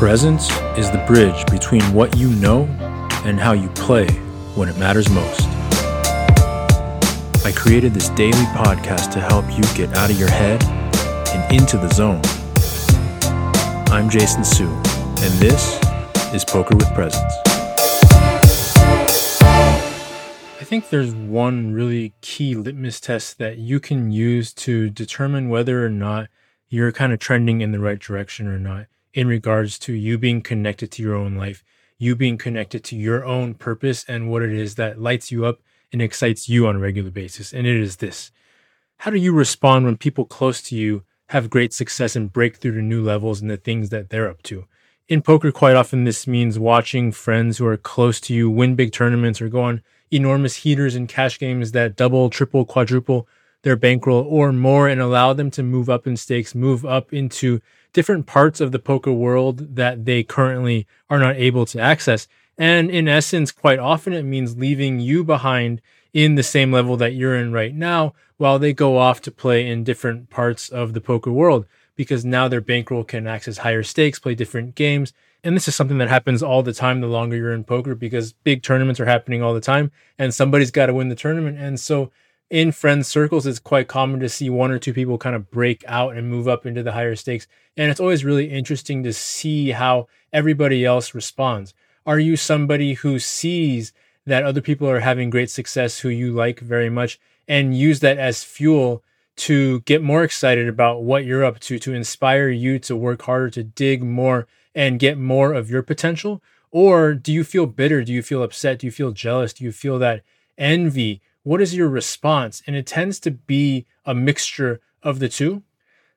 Presence is the bridge between what you know and how you play when it matters most. I created this daily podcast to help you get out of your head and into the zone. I'm Jason Su, and this is Poker with Presence. I think there's one really key litmus test that you can use to determine whether or not you're kind of trending in the right direction or not in regards to you being connected to your own life, you being connected to your own purpose and what it is that lights you up and excites you on a regular basis. And it is this How do you respond when people close to you have great success and break through to new levels in the things that they're up to? In poker, quite often this means watching friends who are close to you win big tournaments or go on enormous heaters in cash games that double, triple, quadruple their bankroll or more and allow them to move up in stakes, move up into different parts of the poker world that they currently are not able to access. And in essence, quite often it means leaving you behind in the same level that you're in right now while they go off to play in different parts of the poker world because now their bankroll can access higher stakes, play different games. And this is something that happens all the time the longer you're in poker because big tournaments are happening all the time and somebody's got to win the tournament. And so in friend circles, it's quite common to see one or two people kind of break out and move up into the higher stakes. And it's always really interesting to see how everybody else responds. Are you somebody who sees that other people are having great success who you like very much and use that as fuel to get more excited about what you're up to, to inspire you to work harder, to dig more and get more of your potential? Or do you feel bitter? Do you feel upset? Do you feel jealous? Do you feel that envy? What is your response? And it tends to be a mixture of the two.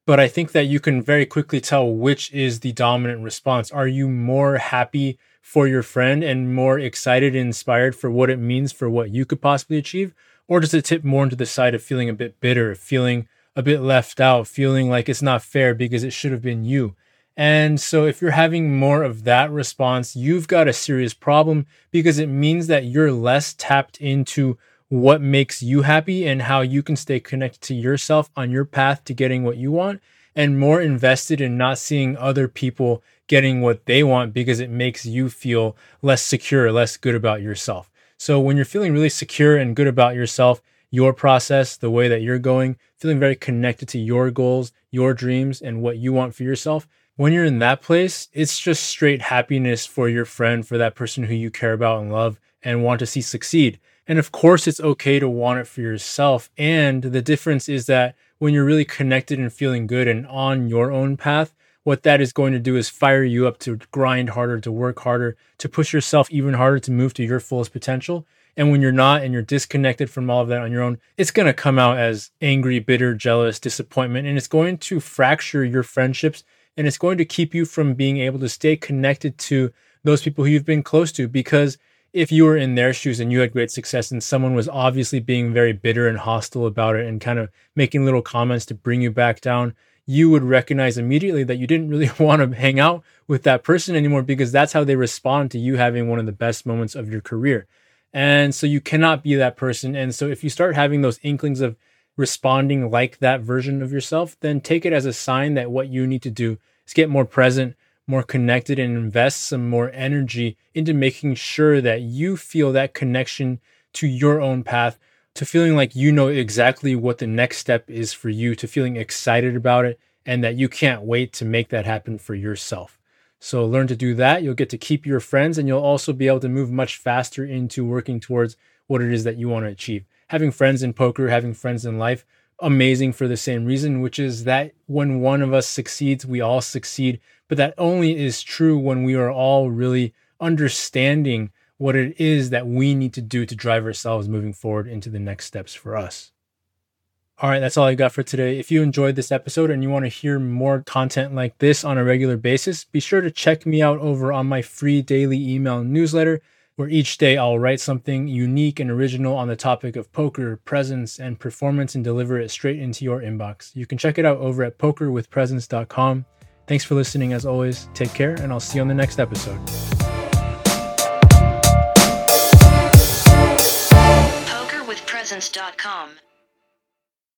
But I think that you can very quickly tell which is the dominant response. Are you more happy for your friend and more excited and inspired for what it means for what you could possibly achieve? Or does it tip more into the side of feeling a bit bitter, feeling a bit left out, feeling like it's not fair because it should have been you? And so, if you're having more of that response, you've got a serious problem because it means that you're less tapped into what makes you happy and how you can stay connected to yourself on your path to getting what you want and more invested in not seeing other people getting what they want because it makes you feel less secure, less good about yourself. So when you're feeling really secure and good about yourself, your process, the way that you're going, feeling very connected to your goals, your dreams, and what you want for yourself, when you're in that place, it's just straight happiness for your friend, for that person who you care about and love and want to see succeed. And of course, it's okay to want it for yourself. And the difference is that when you're really connected and feeling good and on your own path, what that is going to do is fire you up to grind harder, to work harder, to push yourself even harder to move to your fullest potential. And when you're not and you're disconnected from all of that on your own, it's going to come out as angry, bitter, jealous, disappointment, and it's going to fracture your friendships and it's going to keep you from being able to stay connected to those people who you've been close to because if you were in their shoes and you had great success and someone was obviously being very bitter and hostile about it and kind of making little comments to bring you back down, you would recognize immediately that you didn't really want to hang out with that person anymore because that's how they respond to you having one of the best moments of your career. And so you cannot be that person. And so if you start having those inklings of responding like that version of yourself, then take it as a sign that what you need to do is get more present, more connected and invest some more energy into making sure that you feel that connection to your own path, to feeling like you know exactly what the next step is for you, to feeling excited about it, and that you can't wait to make that happen for yourself. So learn to do that. You'll get to keep your friends, and you'll also be able to move much faster into working towards what it is that you want to achieve. Having friends in poker, having friends in life, amazing for the same reason, which is that when one of us succeeds, we all succeed but that only is true when we are all really understanding what it is that we need to do to drive ourselves moving forward into the next steps for us. All right, that's all I got for today. If you enjoyed this episode and you want to hear more content like this on a regular basis, be sure to check me out over on my free daily email newsletter, where each day I'll write something unique and original on the topic of poker, presence, and performance and deliver it straight into your inbox. You can check it out over at pokerwithpresence.com. Thanks for listening as always. Take care, and I'll see you on the next episode. PokerWithPresence.com